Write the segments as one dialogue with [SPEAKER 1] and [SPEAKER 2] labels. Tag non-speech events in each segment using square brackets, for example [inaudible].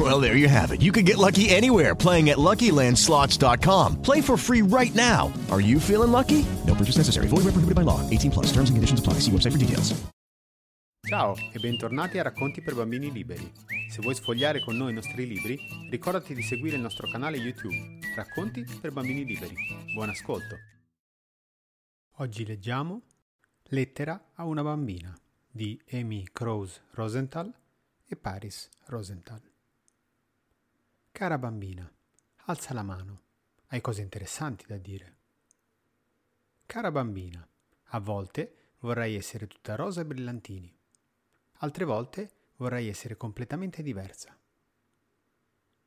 [SPEAKER 1] [laughs]
[SPEAKER 2] Well, there you have it. You can get lucky anywhere playing at LuckyLandSlots.com. Play for free right now. Are you feeling lucky? No purchase necessary. Void where prohibited by law. 18 plus. Terms and conditions apply. See website for details.
[SPEAKER 3] Ciao e bentornati a Racconti per bambini liberi. Se vuoi sfogliare con noi i nostri libri, ricordati di seguire il nostro canale YouTube Racconti per bambini liberi. Buon ascolto. Oggi leggiamo Lettera a una bambina di Amy Krause Rosenthal e Paris Rosenthal. Cara bambina, alza la mano. Hai cose interessanti da dire. Cara bambina, a volte vorrei essere tutta rosa e brillantini. Altre volte vorrei essere completamente diversa.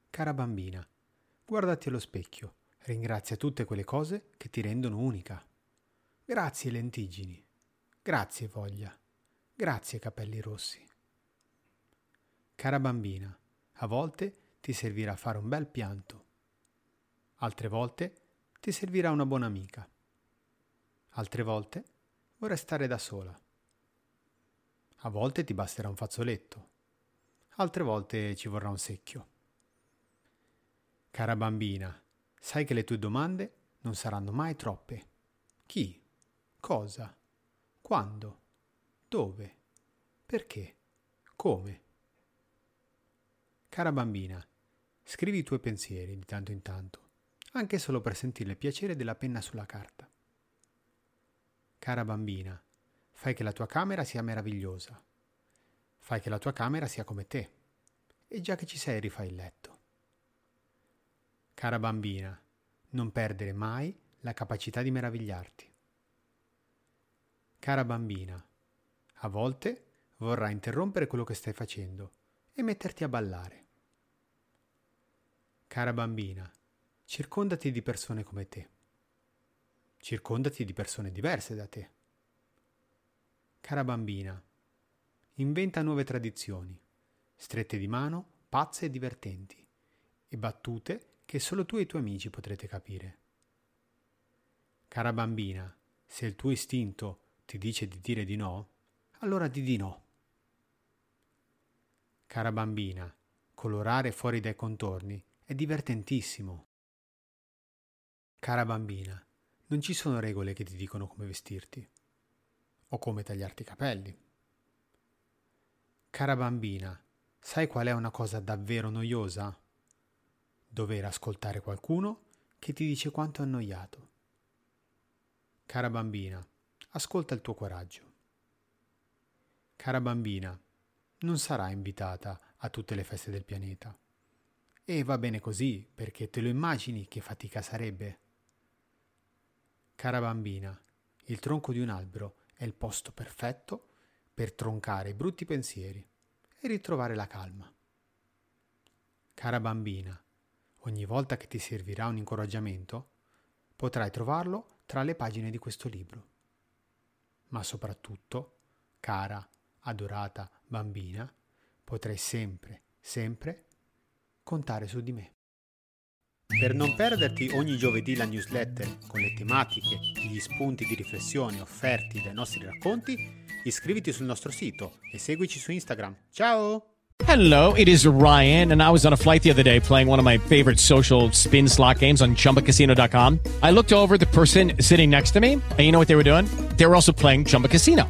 [SPEAKER 3] Cara bambina, guardati allo specchio, ringrazia tutte quelle cose che ti rendono unica. Grazie lentiggini, grazie voglia, grazie capelli rossi. Cara bambina, a volte ti servirà fare un bel pianto. Altre volte ti servirà una buona amica. Altre volte vorrai stare da sola. A volte ti basterà un fazzoletto, altre volte ci vorrà un secchio. Cara bambina, sai che le tue domande non saranno mai troppe. Chi? Cosa? Quando? Dove? Perché? Come? Cara bambina, scrivi i tuoi pensieri di tanto in tanto, anche solo per sentire il piacere della penna sulla carta. Cara bambina, fai che la tua camera sia meravigliosa. Fai che la tua camera sia come te. E già che ci sei, rifai il letto. Cara bambina, non perdere mai la capacità di meravigliarti. Cara bambina, a volte vorrai interrompere quello che stai facendo e metterti a ballare. Cara bambina, circondati di persone come te. Circondati di persone diverse da te. Cara bambina, inventa nuove tradizioni, strette di mano, pazze e divertenti, e battute che solo tu e i tuoi amici potrete capire. Cara bambina, se il tuo istinto ti dice di dire di no, allora di di no. Cara bambina, colorare fuori dai contorni è divertentissimo. Cara bambina, non ci sono regole che ti dicono come vestirti o come tagliarti i capelli. Cara bambina, sai qual è una cosa davvero noiosa? Dover ascoltare qualcuno che ti dice quanto è annoiato. Cara bambina, ascolta il tuo coraggio. Cara bambina, non sarai invitata a tutte le feste del pianeta. E va bene così, perché te lo immagini che fatica sarebbe. Cara bambina, il tronco di un albero è il posto perfetto per troncare i brutti pensieri e ritrovare la calma. Cara bambina, ogni volta che ti servirà un incoraggiamento, potrai trovarlo tra le pagine di questo libro. Ma soprattutto, cara, adorata bambina, potrai sempre, sempre contare su di me. Per non perderti ogni giovedì la newsletter con le tematiche e gli spunti di riflessione offerti dai nostri racconti, iscriviti sul nostro sito e seguici su Instagram. Ciao!
[SPEAKER 4] Hello, it is Ryan, and I was on a flight the other day playing one of my favorite social spin slot games on chumbacasino.com. I looked over the person sitting next to me, and you know what they were doing? They were also playing Chumba Casino.